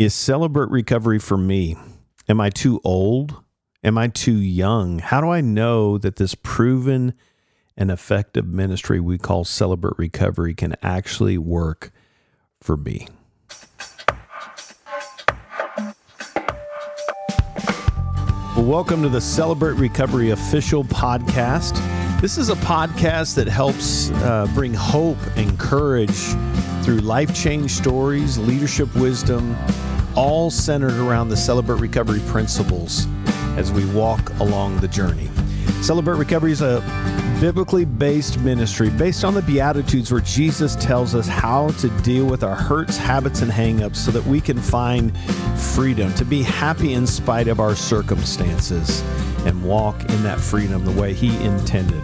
Is Celebrate Recovery for me? Am I too old? Am I too young? How do I know that this proven and effective ministry we call Celebrate Recovery can actually work for me? Welcome to the Celebrate Recovery official podcast. This is a podcast that helps uh, bring hope and courage through life change stories, leadership wisdom, all centered around the Celebrate Recovery principles as we walk along the journey. Celebrate Recovery is a biblically based ministry based on the Beatitudes where Jesus tells us how to deal with our hurts, habits, and hangups so that we can find freedom, to be happy in spite of our circumstances, and walk in that freedom the way He intended.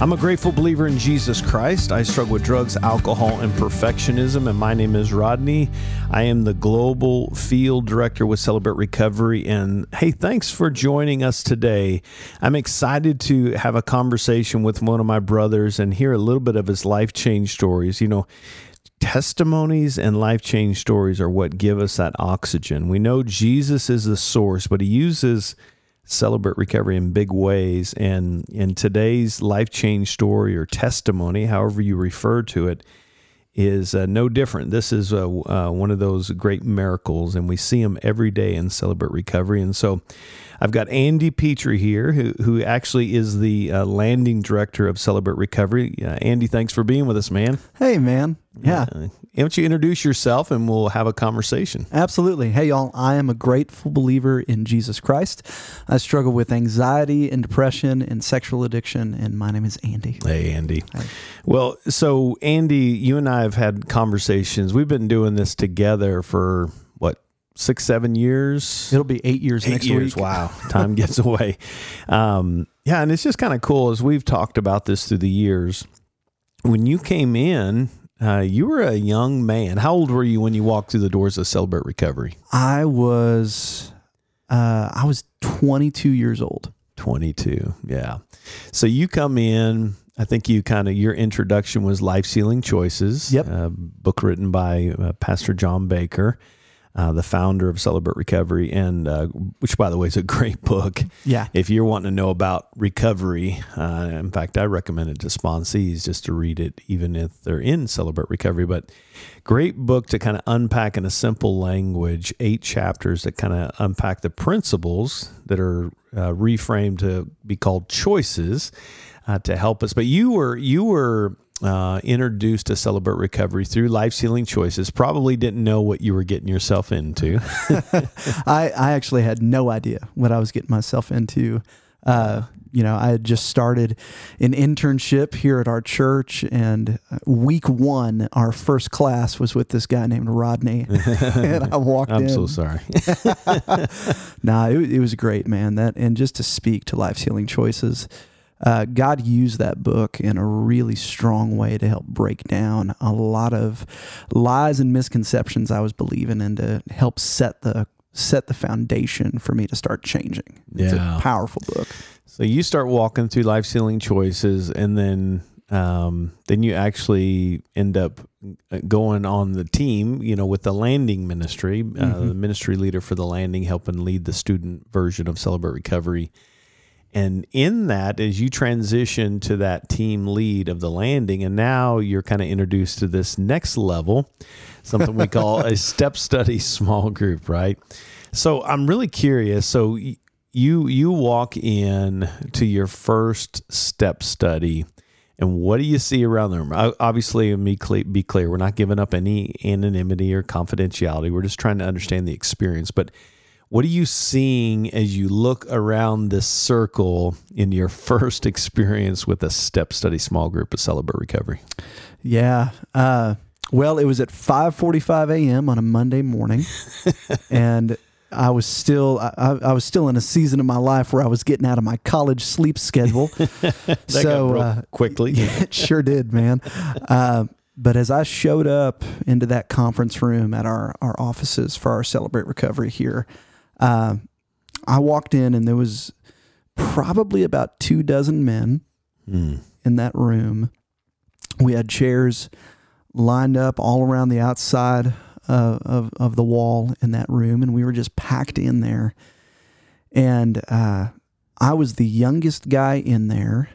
I'm a grateful believer in Jesus Christ. I struggle with drugs, alcohol, and perfectionism, and my name is Rodney. I am the global field director with Celebrate Recovery. And hey, thanks for joining us today. I'm excited to have a conversation with one of my brothers and hear a little bit of his life change stories. You know, testimonies and life change stories are what give us that oxygen. We know Jesus is the source, but he uses celebrate recovery in big ways. And in today's life change story or testimony, however you refer to it, is uh, no different. This is uh, uh, one of those great miracles, and we see them every day in Celebrate Recovery. And so I've got Andy Petry here, who, who actually is the uh, landing director of Celebrate Recovery. Uh, Andy, thanks for being with us, man. Hey, man. Yeah. Uh, why don't you introduce yourself and we'll have a conversation? Absolutely. Hey, y'all. I am a grateful believer in Jesus Christ. I struggle with anxiety and depression and sexual addiction, and my name is Andy. Hey, Andy. Hey. Well, so, Andy, you and I have had conversations. We've been doing this together for what, six, seven years? It'll be eight years eight next years. week. Wow. Time gets away. Um, yeah. And it's just kind of cool as we've talked about this through the years. When you came in, uh, you were a young man. How old were you when you walked through the doors of Celebrate Recovery? I was, uh, I was 22 years old. 22. Yeah. So you come in. I think you kind of your introduction was Life's Healing Choices. Yep. Uh, book written by uh, Pastor John Baker uh, the founder of Celebrate Recovery, and uh, which, by the way, is a great book. Yeah. If you're wanting to know about recovery, uh, in fact, I recommend it to sponsees just to read it, even if they're in Celebrate Recovery. But great book to kind of unpack in a simple language, eight chapters that kind of unpack the principles that are uh, reframed to be called choices uh, to help us. But you were you were uh, introduced to Celebrate Recovery through life's healing choices, probably didn't know what you were getting yourself into. I, I actually had no idea what I was getting myself into. Uh, you know, I had just started an internship here at our church, and uh, week one, our first class was with this guy named Rodney. and I walked in. I'm in. so sorry. nah, it, it was great, man. That and just to speak to life healing choices uh, God used that book in a really strong way to help break down a lot of lies and misconceptions I was believing and to help set the set the foundation for me to start changing. It's Yeah. a powerful book. So you start walking through life's healing choices, and then um, then you actually end up uh, going on the team, you know, with the landing ministry, uh, the ministry leader for the landing, helping lead the student version of Celebrate Recovery. And in that, as you transition to that team lead of the landing, and now you're kind of introduced to this next level, something we call a step study small group, right? So I'm really curious. So you you walk in to your first step study, and what do you see around the room? Obviously, me be clear: we're not giving up any anonymity or confidentiality. We're just trying to understand the experience, but what are you seeing as you look around this circle in your first experience with a step study small group of Celebrate Recovery? Yeah. Uh, well, it was at 5:45 a.m. on a Monday morning, and I was still I, I was still in a season of my life where I was getting out of my college sleep schedule. So uh, quickly. it sure did, man. Uh, but as I showed up into that conference room at our our offices for our Celebrate Recovery here, uh, I walked in and there was probably about two dozen men Hmm. in that room. We had chairs lined up all around the outside uh, of of the wall in that room, and we were just packed in there. And uh, I was the youngest guy in there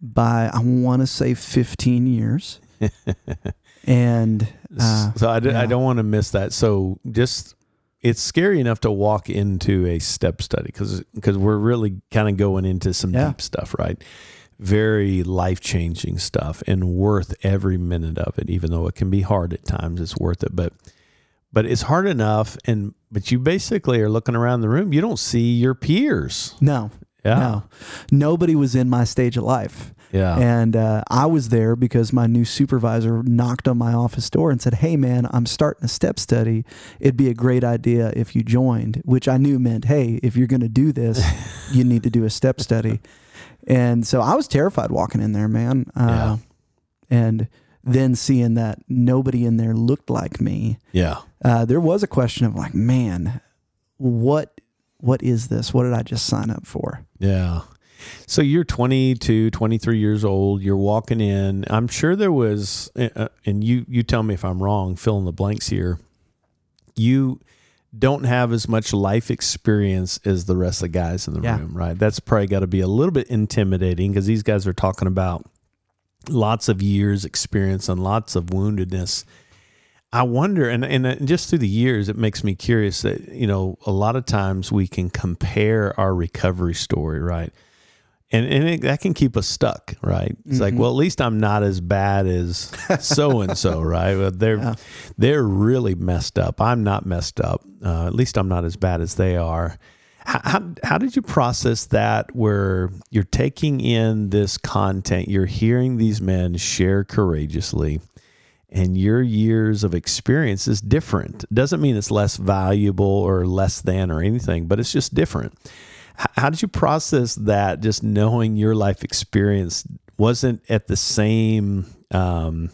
by I want to say 15 years. and uh, so I, d- yeah. I don't want to miss that. So just it's scary enough to walk into a step study because because we're really kind of going into some Yeah. deep stuff, right? Very life changing stuff and worth every minute of it, even though it can be hard at times. It's worth it, but but it's hard enough. And but you basically are looking around the room. You don't see your peers. no, Yeah, no, nobody was in my stage of life. Yeah, And uh, I was there because my new supervisor knocked on my office door and said, Hey, man, I'm starting a step study. It'd be a great idea if you joined, which I knew meant, Hey, if you're going to do this, you need to do a step study. And so I was terrified walking in there, man. Uh, Yeah. And then seeing that nobody in there looked like me, yeah, uh, there was a question of like, man, what what is this? What did I just sign up for? Yeah. So you're 22, 23 years old. You're walking in. I'm sure there was, uh, and you you tell me if I'm wrong. Fill in the blanks here. You don't have as much life experience as the rest of the guys in the Yeah. room, right? That's probably got to be a little bit intimidating because these guys are talking about lots of years experience and lots of woundedness. I wonder, and, and just through the years, it makes me curious that, you know, a lot of times we can compare our recovery story, right? And, and it, that can keep us stuck, right? It's like, Mhm. well, at least I'm not as bad as so and so, right? But they're Yeah. they're really messed up. I'm not messed up. Uh, at least I'm not as bad as they are. How, how, how did you process that where you're taking in this content, you're hearing these men share courageously, and your years of experience is different? Doesn't mean it's less valuable or less than or anything, but it's just different. How did you process that just knowing your life experience wasn't at the same um,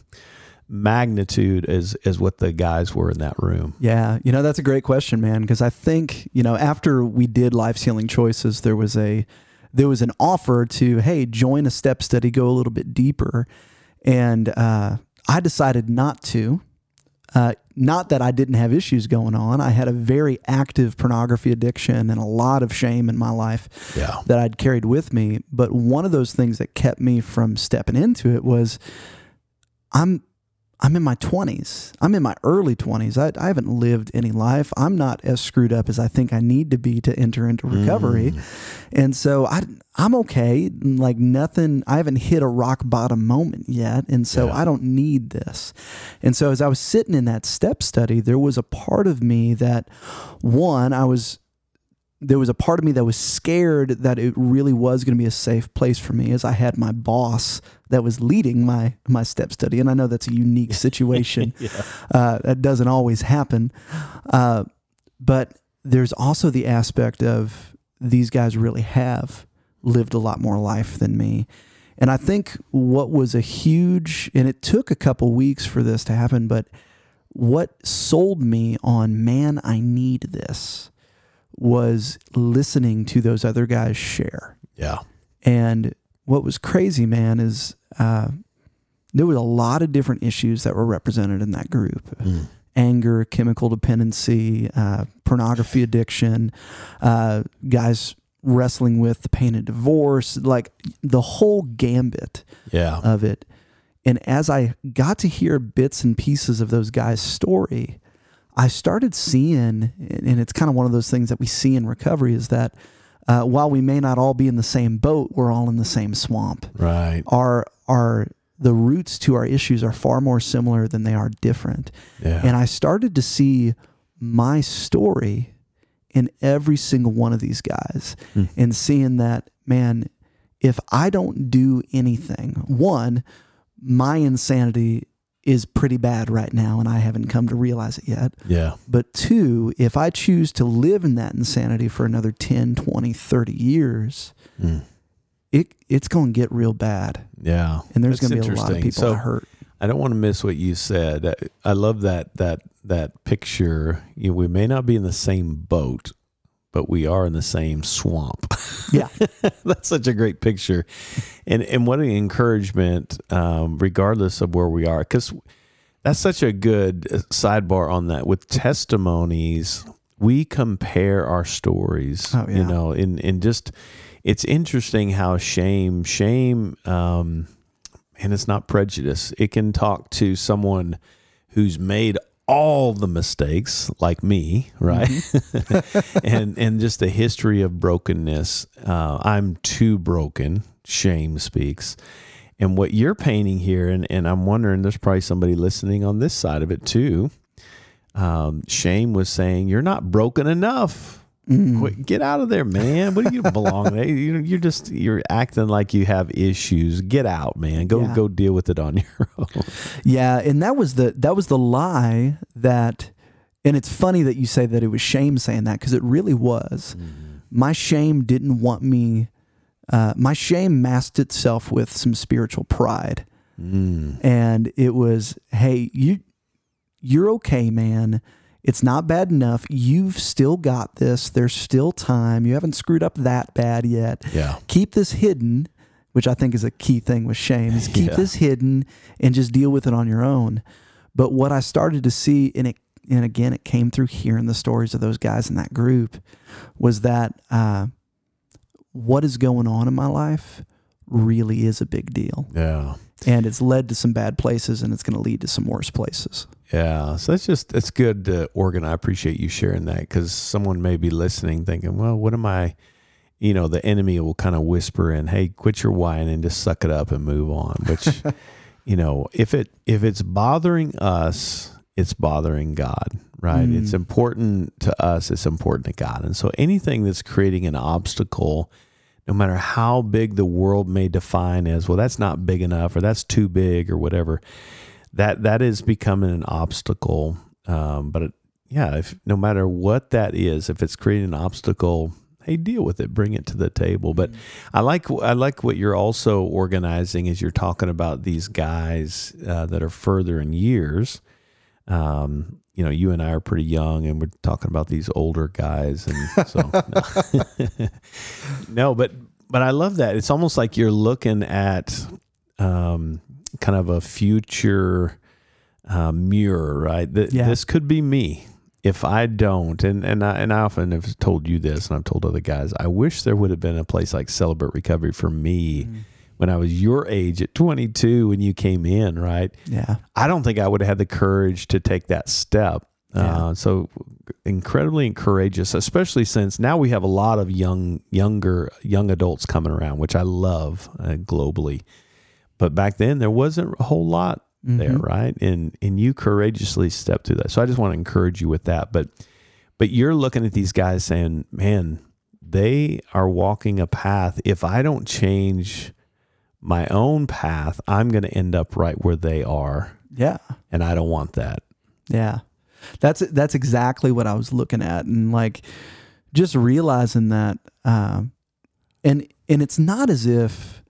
magnitude as, as what the guys were in that room? Yeah, you know that's a great question, man. Because I think you know after we did life healing choices, there was a there was an offer to hey join a step study, go a little bit deeper, and uh, I decided not to. Uh, not that I didn't have issues going on. I had a very active pornography addiction and a lot of shame in my life Yeah. that I'd carried with me. But one of those things that kept me from stepping into it was I'm I'm in my 20s. I'm in my early 20s. I, I haven't lived any life. I'm not as screwed up as I think I need to be to enter into recovery. Mm. And so I, I'm okay. Like nothing, I haven't hit a rock bottom moment yet. And so Yeah. I don't need this. And so as I was sitting in that step study, there was a part of me that, one, I was there was a part of me that was scared that it really was going to be a safe place for me as I had my boss that was leading my my step study and I know that's a unique situation Yeah. uh, that doesn't always happen uh, but there's also the aspect of these guys really have lived a lot more life than me and I think what was a huge and it took a couple weeks for this to happen but what sold me on man I need this was listening to those other guys share. Yeah. And what was crazy, man, is uh, there was a lot of different issues that were represented in that group Mm. anger, chemical dependency, uh, pornography addiction, uh, guys wrestling with the pain of divorce, like the whole gambit Yeah. of it. And as I got to hear bits and pieces of those guys' story, I started seeing, and it's kind of one of those things that we see in recovery is that uh, while we may not all be in the same boat, we're all in the same swamp. Right. Our our the roots to our issues are far more similar than they are different. Yeah. And I started to see my story in every single one of these guys Hmm. and seeing that, man, if I don't do anything, one, my insanity is pretty bad right now and I haven't come to realize it yet. yeah. But two, if I choose to live in that insanity for another 10, 20, 30 years, Mm. it it's going to get real bad. Yeah. And there's going to be a lot of people So- hurt. I don't want to miss what you said. I- I love that that that picture. You know, we may not be in the same boat, but we are in the same swamp. Yeah. That's such a great picture, and and what an encouragement, um, regardless of where we are, because That's such a good uh, sidebar on that. With testimonies, we compare our stories. Oh, yeah. You know, and and just it's interesting how shame, shame, um, and it's not prejudice. It can talk to someone who's made all the mistakes, like me, right? and and just the history of brokenness. Uh, I'm too broken. Shame speaks. And what you're painting here, and, and I'm wondering, there's probably somebody listening on this side of it too. Um, shame was saying, You're not broken enough. Quit, get out of there, man. What do you belong there? You, you're just you're acting like you have issues. Get out, man. Go Yeah. go deal with it on your own. Yeah, and that was the that was the lie that and it's funny that you say that it was shame saying that because it really was. My shame didn't want me uh, my shame masked itself with some spiritual pride. Mm. And it was, hey, you you're okay, man. It's not bad enough. You've still got this. There's still time. You haven't screwed up that bad yet Yeah. keep this hidden, which I think is a key thing with shame, is keep Yeah. this hidden and just deal with it on your own. But what I started to see, and it, and again, it came through hearing the stories of those guys in that group, was that uh, what is going on in my life really is a big deal, Yeah. and it's led to some bad places, and it's going to lead to some worse places. Yeah, so that's just it's good to organize. I appreciate you sharing that because someone may be listening, thinking, "Well, what am I?" You know, the enemy will kind of whisper in, "Hey, quit your whining and just suck it up and move on." Which, you know, if it if it's bothering us, it's bothering God, right? Mm. It's important to us. It's important to God, and so anything that's creating an obstacle. No matter how big the world may define as, well, that's not big enough, or that's too big, or whatever that that is becoming an obstacle. Um, but it, yeah, if no matter what that is, if it's creating an obstacle, hey, deal with it, bring it to the table. But I like I like what you're also organizing as you're talking about these guys uh, that are further in years. Um, you know, you and I are pretty young, and we're talking about these older guys, and so no, no but but I love that. It's almost like you're looking at um, kind of a future uh, mirror, right? Th- Yeah. This could be me if I don't. And and I, and I often have told you this, and I've told other guys. I wish there would have been a place like Celebrate Recovery for me when I was your age at 22 when you came in, right? Yeah. I don't think I would have had the courage to take that step. Yeah. Uh, so incredibly courageous, especially since now we have a lot of young, younger, young adults coming around, which I love uh, globally. But back then there wasn't a whole lot there, Mhm. right? And and you courageously stepped through that. So I just want to encourage you with that. But but you're looking at these guys saying, man, they are walking a path. If I don't change my own path, I'm going to end up right where they are Yeah. and I don't want that. Yeah. That's that's exactly what I was looking at and like just realizing that um and and it's not as if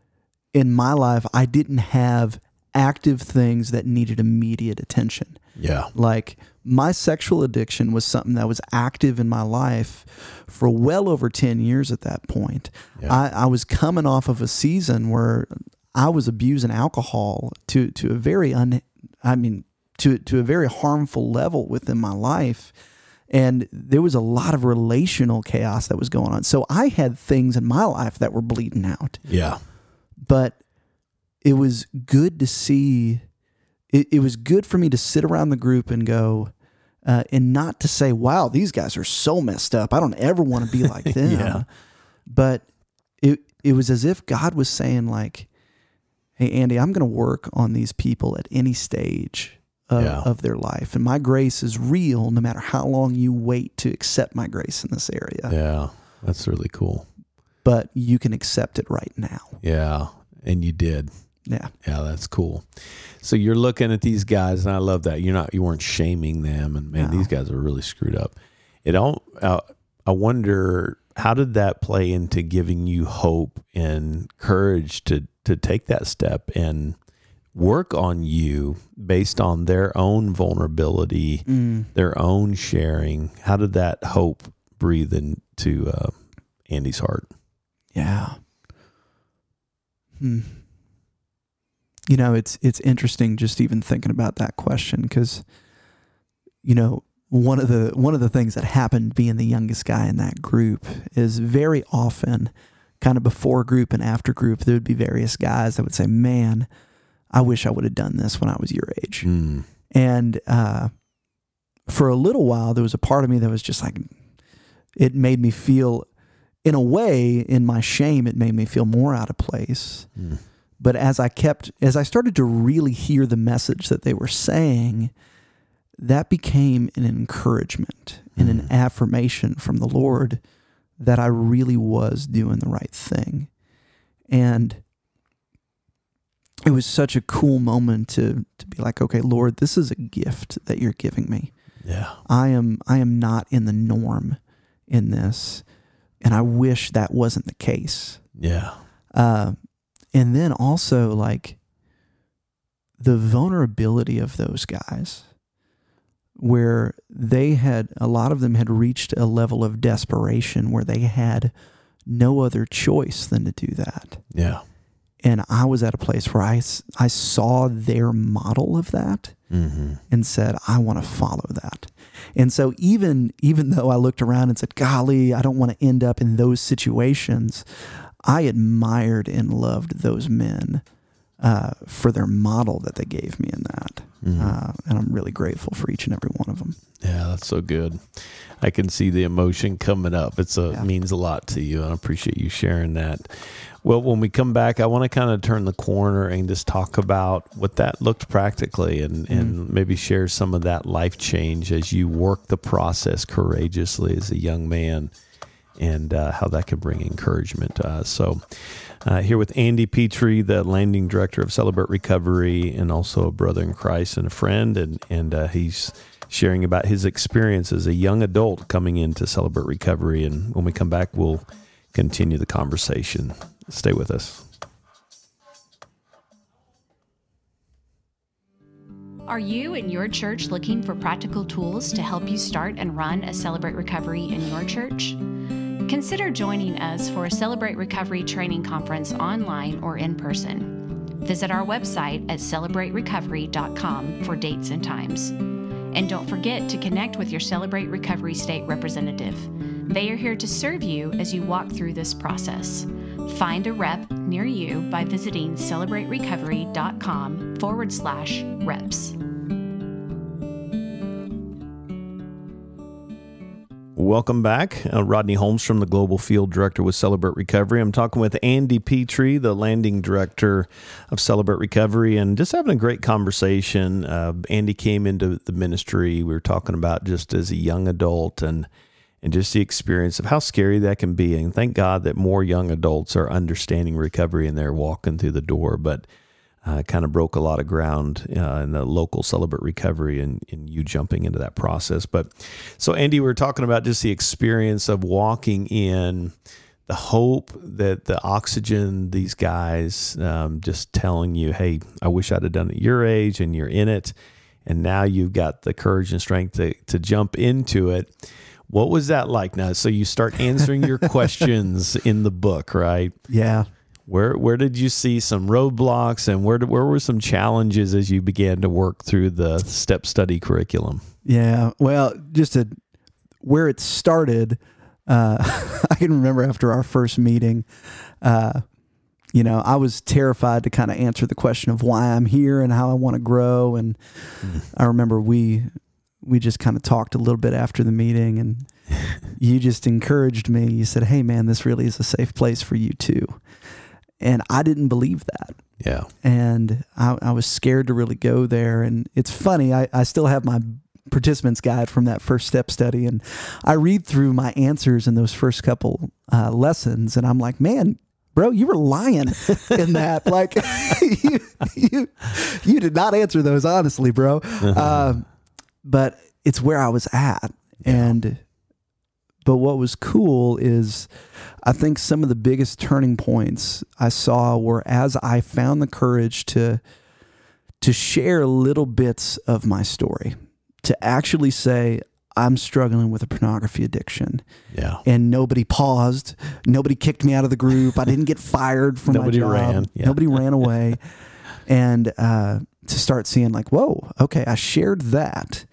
in my life I didn't have active things that needed immediate attention. Yeah. Like my sexual addiction was something that was active in my life for well over 10 years at that point. Yeah. I, I was coming off of a season where I was abusing alcohol to, to a very un, I mean, to, to a very harmful level within my life. And there was a lot of relational chaos that was going on. So I had things in my life that were bleeding out Yeah. But it was good to see it, it was good for me to sit around the group and go uh, and not to say wow these guys are so messed up i don't ever want to be like them Yeah. but it it was as if god was saying like hey andy i'm going to work on these people at any stage of, Yeah. of their life and my grace is real no matter how long you wait to accept my grace in this area Yeah. That's really cool. But you can accept it right now Yeah. And you did. yeah Yeah, that's cool. So you're looking at these guys, and I love that. You're not, you weren't shaming them, and man, No. these guys are really screwed up. It all. Uh, I wonder how did that play into giving you hope and courage to to take that step and work on you based on their own vulnerability, Mm. their own sharing. How did that hope breathe into uh, Andy's heart? Yeah. Hmm. you know, it's it's interesting just even thinking about that question because, you know, one of the one of the things that happened being the youngest guy in that group is very often, kind of before group and after group, there would be various guys that would say, "Man, I wish I would have done this when I was your age," Mm. and uh, for a little while, there was a part of me that was just like, it made me feel, in a way, in my shame, it made me feel more out of place Mm. but as I kept, as I started to really hear the message that they were saying, that became an encouragement and an affirmation from the Lord that I really was doing the right thing. And it was such a cool moment to to be like, okay, Lord, this is a gift that you're giving me. Yeah. I am I am not in the norm in this, and I wish that wasn't the case. Yeah. Uh, and then also like the vulnerability of those guys, where they had a lot of them had reached a level of desperation where they had no other choice than to do that. Yeah. And I was at a place where I, I saw their model of that Mm-hmm. and said, I want to follow that. And so even even though I looked around and said, golly, I don't want to end up in those situations, I admired and loved those men uh, for their model that they gave me in that. Mhm. Uh, and I'm really grateful for each and every one of them. Yeah, that's so good. I can see the emotion coming up. It's a Yeah. means a lot to you, and I appreciate you sharing that. Well, when we come back, I want to kind of turn the corner and just talk about what that looked practically, and and maybe share some of that life change as you work the process courageously as a young man, and uh, how that can bring encouragement to us. So. Uh, here with Andy Petry, the landing director of Celebrate Recovery, and also a brother in Christ and a friend, and and uh, he's sharing about his experience as a young adult coming into Celebrate Recovery. And when we come back, we'll continue the conversation. Stay with us. Are you and your church looking for practical tools to help you start and run a Celebrate Recovery in your church? Consider joining us for a Celebrate Recovery training conference online or in person. Visit our website at celebraterecovery.com for dates and times. And don't forget to connect with your Celebrate Recovery state representative. They are here to serve you as you walk through this process. Find a rep near you by visiting celebraterecovery.com forward slash reps. Welcome back. Uh, Rodney Holmstrom the Global Field Director with Celebrate Recovery. I'm talking with Andy Petry, the landing director of Celebrate Recovery, and just having a great conversation. Uh, Andy came into the ministry. We were talking about just as a young adult and and just the experience of how scary that can be. And thank God that more young adults are understanding recovery and they're walking through the door. But uh, kind of broke a lot of ground uh, in the local Celebrate Recovery and, and you jumping into that process. But so, Andy, we are talking about just the experience of walking in the hope that the oxygen, these guys um, just telling you, hey, I wish I'd have done it your age, and you're in it. And now you've got the courage and strength to, to jump into it. What was that like now? So you start answering your questions in the book, right? Yeah. Where where did you see some roadblocks and where where were some challenges as you began to work through the step study curriculum? Yeah. Well, just to where it started, uh, I can remember after our first meeting, uh, you know, I was terrified to kind of answer the question of why I'm here and how I want to grow. And I remember we we just kind of talked a little bit after the meeting, and you just encouraged me. You said, "Hey, man, this really is a safe place for you too." And I didn't believe that Yeah. and I, I was scared to really go there. And it's funny, I, I still have my participants guide from that first step study, and I read through my answers in those first couple uh, lessons, and I'm like, man. Bro, you were lying in that. Like, you, you, you did not answer those honestly, bro. Um, but it's where I was at, and but what was cool is I think some of the biggest turning points I saw were as I found the courage to to share little bits of my story, to actually say I'm struggling with a pornography addiction. Yeah. And nobody paused. Nobody kicked me out of the group. I didn't get fired from Nobody my job. ran. Yeah. Nobody ran away. and uh, to start seeing like, whoa, okay, I shared that.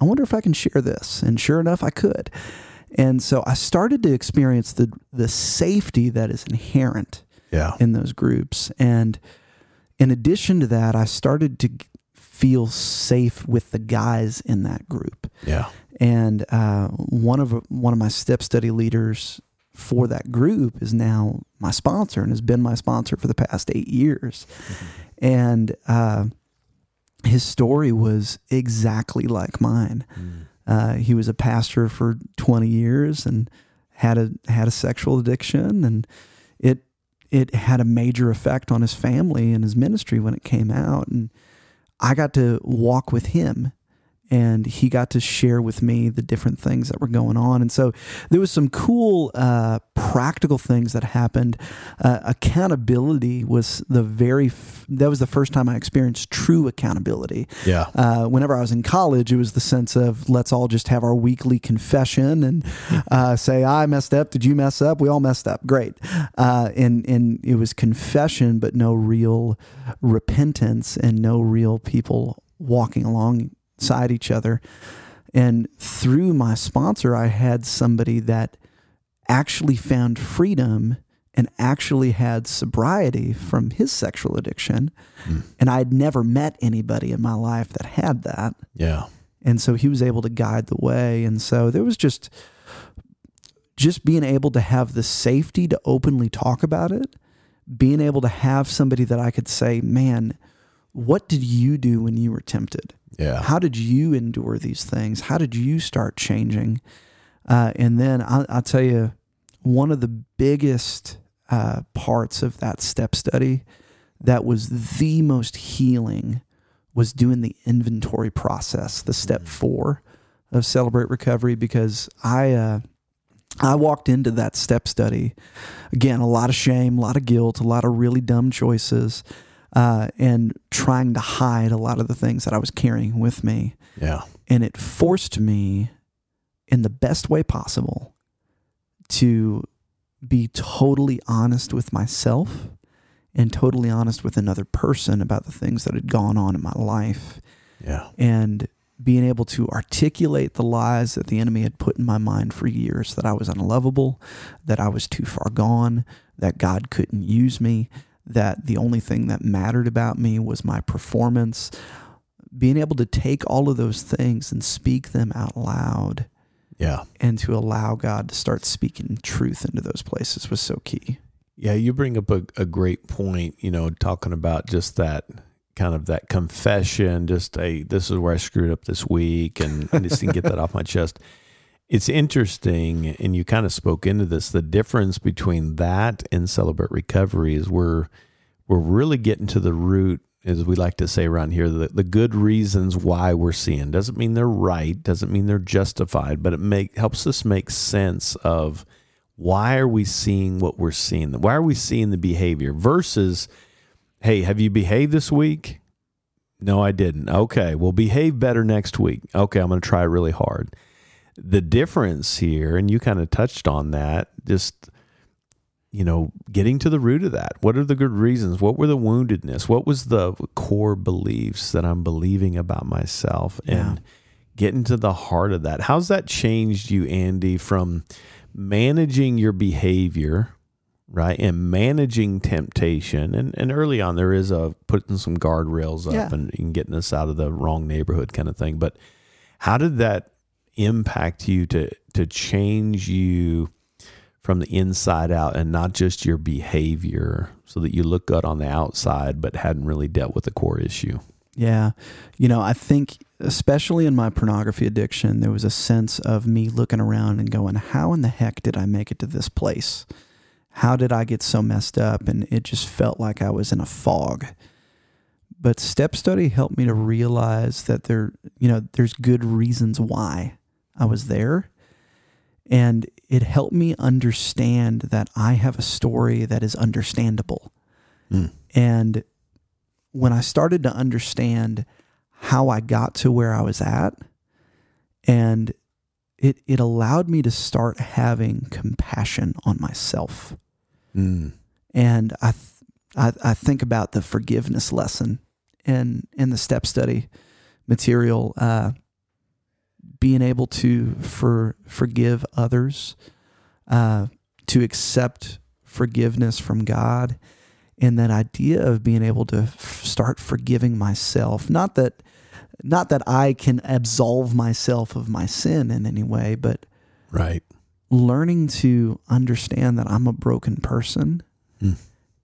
I wonder if I can share this. And sure enough, I could. And so I started to experience the the safety that is inherent Yeah. in those groups. And in addition to that, I started to feel safe with the guys in that group. Yeah. And uh, one of one of my step study leaders for that group is now my sponsor and has been my sponsor for the past eight years. And uh, his story was exactly like mine. Uh, he was a pastor for 20 years and had a had a sexual addiction, and it it had a major effect on his family and his ministry when it came out. And I got to walk with him and he got to share with me the different things that were going on. And so there was some cool uh, practical things that happened. Uh, accountability was the very f- that was the first time I experienced true accountability. Yeah. Uh, whenever I was in college, it was the sense of let's all just have our weekly confession and uh, say I messed up. Did you mess up? We all messed up. Great. Uh, and and it was confession, but no real repentance and no real people walking alongside each other. And through my sponsor, I had somebody that actually found freedom and actually had sobriety from his sexual addiction. Hmm. And I'd never met anybody in my life that had that. Yeah. And so he was able to guide the way. And so there was just just being able to have the safety to openly talk about it, being able to have somebody that I could say, "Man, what did you do when you were tempted? Yeah. How did you endure these things? How did you start changing?" Uh, and then I'll, I'll tell you, one of the biggest uh, parts of that step study that was the most healing was doing the inventory process, the step four of Celebrate Recovery, because I uh, I walked into that step study again, a lot of shame, a lot of guilt, a lot of really dumb choices, uh, and trying to hide a lot of the things that I was carrying with me, Yeah. and it forced me, in the best way possible, to be totally honest with myself and totally honest with another person about the things that had gone on in my life Yeah. and being able to articulate the lies that the enemy had put in my mind for years that I was unlovable, that I was too far gone, that God couldn't use me, that the only thing that mattered about me was my performance. Being able to take all of those things and speak them out loud Yeah. and to allow God to start speaking truth into those places was so key. Yeah, you bring up a, a great point, you know, talking about just that kind of that confession, just a this is where I screwed up this week and I just didn't get that off my chest. It's interesting, and you kind of spoke into this. The difference between that and celebrate recovery is we're we're really getting to the root, as we like to say around here, the, the good reasons why we're seeing. Doesn't mean they're right, doesn't mean they're justified, but it make helps us make sense of why are we seeing what we're seeing? Why are we seeing the behavior versus, hey, have you behaved this week? No, I didn't. Okay, well, behave better next week. Okay, I'm going to try really hard. The difference here, and you kind of touched on that, just, you know, getting to the root of that. What are the good reasons? What were the woundedness? What was the core beliefs that I'm believing about myself? And getting to the heart of that. How's that changed you, Andy, from managing your behavior, right, and managing temptation? And and early on, there is a putting some guardrails up Yeah. and, and getting us out of the wrong neighborhood kind of thing. But how did that impact you to to change you? From the inside out, and not just your behavior, so that you look good on the outside, but hadn't really dealt with the core issue. Yeah. You know, I think, especially in my pornography addiction, there was a sense of me looking around and going, how in the heck did I make it to this place? How did I get so messed up? And it just felt like I was in a fog. But step study helped me to realize that there, you know, there's good reasons why I was there. And it helped me understand that I have a story that is understandable. Mm. And when I started to understand how I got to where I was at, and it it allowed me to start having compassion on myself. Mm. And I th- I, I think about the forgiveness lesson in in the step study material. Uh, being able to for forgive others, uh, to accept forgiveness from God, and that idea of being able to f- start forgiving myself. Not that, not that I can absolve myself of my sin in any way, but Right. learning to understand that I'm a broken person. Hmm.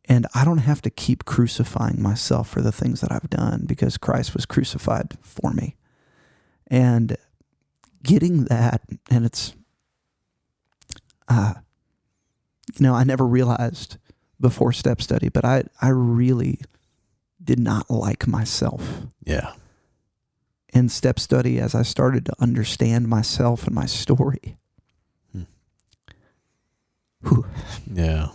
And I don't have to keep crucifying myself for the things that I've done because Christ was crucified for me. And getting that, and it's, uh, you know, I never realized before step study, but I, I really did not like myself Yeah. in step study as I started to understand myself and my story. Hmm. Whew. Yeah.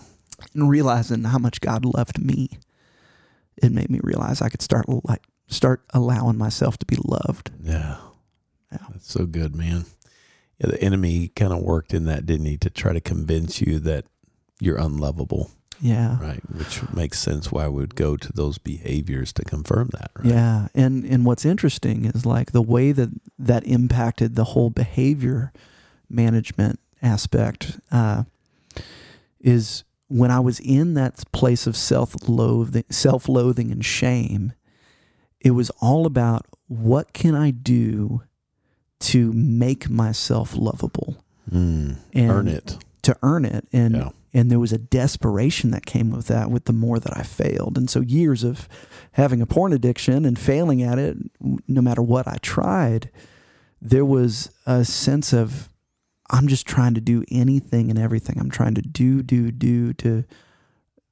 And realizing how much God loved me, it made me realize I could start like start allowing myself to be loved. Yeah. Yeah. That's so good, man. Yeah, the enemy kind of worked in that, didn't he, to try to convince you that you're unlovable, Yeah. right? Which makes sense why we would go to those behaviors to confirm that, right? Yeah, and and what's interesting is like the way that that impacted the whole behavior management aspect uh, is when I was in that place of self loathing, self loathing and shame. It was all about what can I do to make myself lovable. Mm, and earn it. to earn it. And Yeah. and there was a desperation that came with that with the more that I failed. And so years of having a porn addiction and failing at it no matter what I tried there was a sense of I'm just trying to do anything and everything. I'm trying to do do do to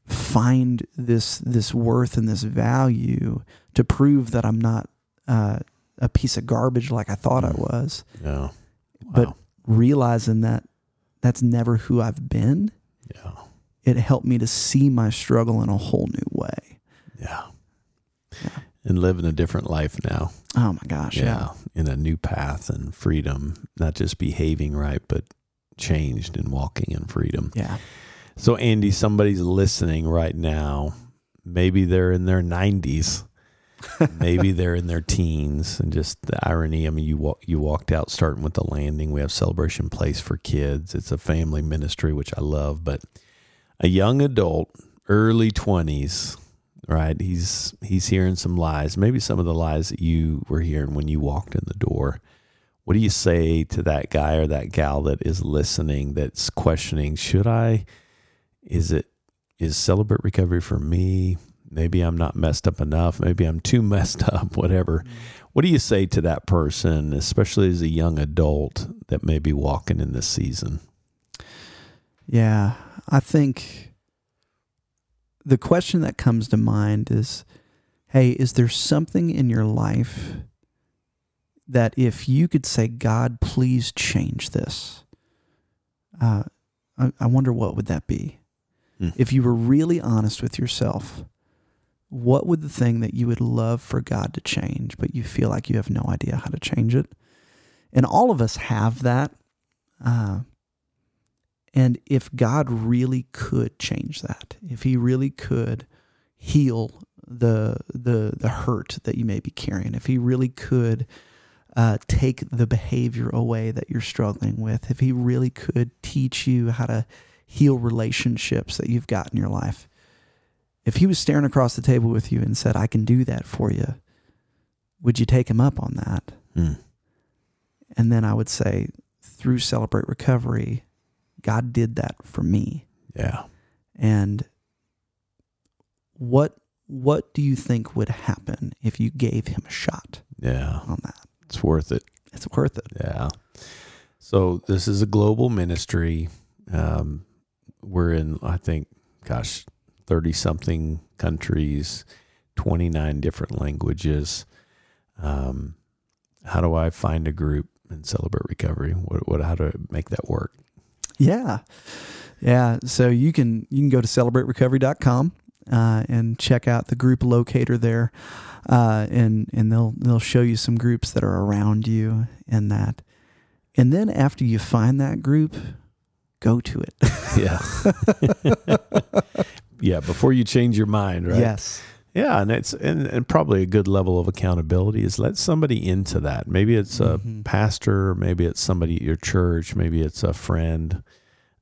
find this this worth and this value to prove that I'm not uh, a piece of garbage like I thought I mm. was Yeah. But- realizing that that's never who I've been yeah. it helped me to see my struggle in a whole new way. Yeah. Yeah. And living a different life now. Oh my gosh, yeah. In a new path and freedom, not just behaving right, but changed and walking in freedom. Yeah. So, Andy, somebody's listening right now. Maybe they're in their 90s. Maybe they're in their teens, and just the irony. I mean, you walk, you walked out starting with the landing. We have celebration place for kids. It's a family ministry, which I love. But a young adult, early twenties, right? He's he's hearing some lies. Maybe some of the lies that you were hearing when you walked in the door. What do you say to that guy or that gal that is listening? That's questioning: Should I? Is it is celebrate recovery for me? Maybe I'm not messed up enough. Maybe I'm too messed up. Whatever. What do you say to that person, especially as a young adult that may be walking in this season? Yeah. I think the question that comes to mind is hey, is there something in your life that if you could say, God, please change this, uh, I, I wonder what would that be? Hmm. If you were really honest with yourself, what would the thing that you would love for God to change, but you feel like you have no idea how to change it? And all of us have that. Uh, and if God really could change that, if He really could heal the the the hurt that you may be carrying, if He really could uh, take the behavior away that you're struggling with, if He really could teach you how to heal relationships that you've got in your life, if He was staring across the table with you and said, "I can do that for you," would you take Him up on that? Hmm. And then I would say, through Celebrate Recovery, God did that for me. Yeah. And what what do you think would happen if you gave him a shot Yeah. on that? It's worth it. It's worth it. Yeah. So this is a global ministry. Um, we're in, I think, gosh, 30 something countries, 29 different languages. Um, how do I find a group and celebrate recovery? What, what, how to make that work? Yeah. Yeah. So you can you can go to celebraterecovery.com uh, and check out the group locator there. Uh, and and they'll they'll show you some groups that are around you and that. And then after you find that group, go to it. Yeah. yeah, before you change your mind, right? Yes. Yeah, and it's and, and probably a good level of accountability is let somebody into that. Maybe it's a Mhm. pastor, maybe it's somebody at your church, maybe it's a friend.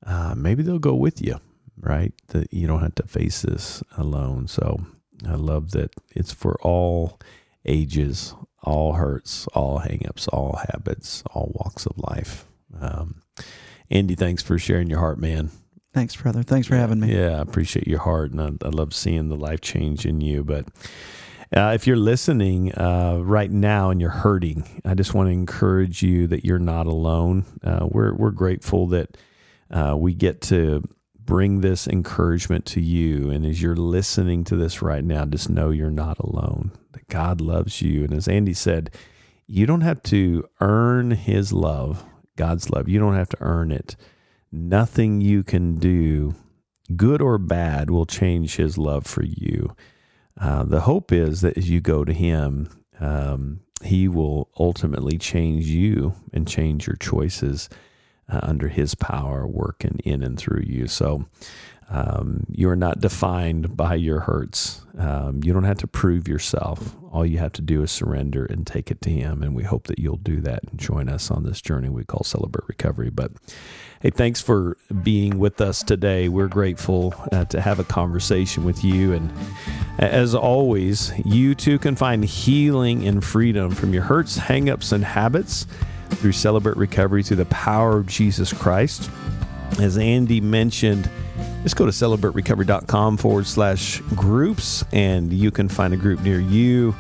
Uh, maybe they'll go with you, right? That you don't have to face this alone. So I love that it's for all ages, all hurts, all hangups, all habits, all walks of life. Um, Andy, thanks for sharing your heart, man. Thanks, brother. Thanks for having me. Yeah, I appreciate your heart, and I, I love seeing the life change in you. But uh, if you're listening uh, right now and you're hurting, I just want to encourage you that you're not alone. Uh, we're we're grateful that uh, we get to bring this encouragement to you, and as you're listening to this right now, just know you're not alone. That God loves you, and as Andy said, you don't have to earn His love, God's love. You don't have to earn it nothing you can do, good or bad, will change his love for you. Uh, the hope is that as you go to him, um, he will ultimately change you and change your choices uh, under his power working in and through you. So um, you're not defined by your hurts. Um, you don't have to prove yourself. All you have to do is surrender and take it to him. And we hope that you'll do that and join us on this journey we call Celebrate Recovery. But Hey, thanks for being with us today. We're grateful uh, to have a conversation with you. And as always, you too can find healing and freedom from your hurts, hangups, and habits through Celebrate Recovery through the power of Jesus Christ. As Andy mentioned, just go to celebraterecovery.com forward slash groups, and you can find a group near you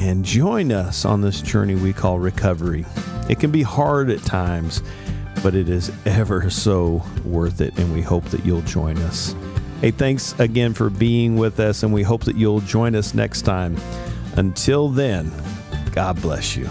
and join us on this journey we call recovery. It can be hard at times but it is ever so worth it, and we hope that you'll join us. Hey, thanks again for being with us, and we hope that you'll join us next time. Until then, God bless you.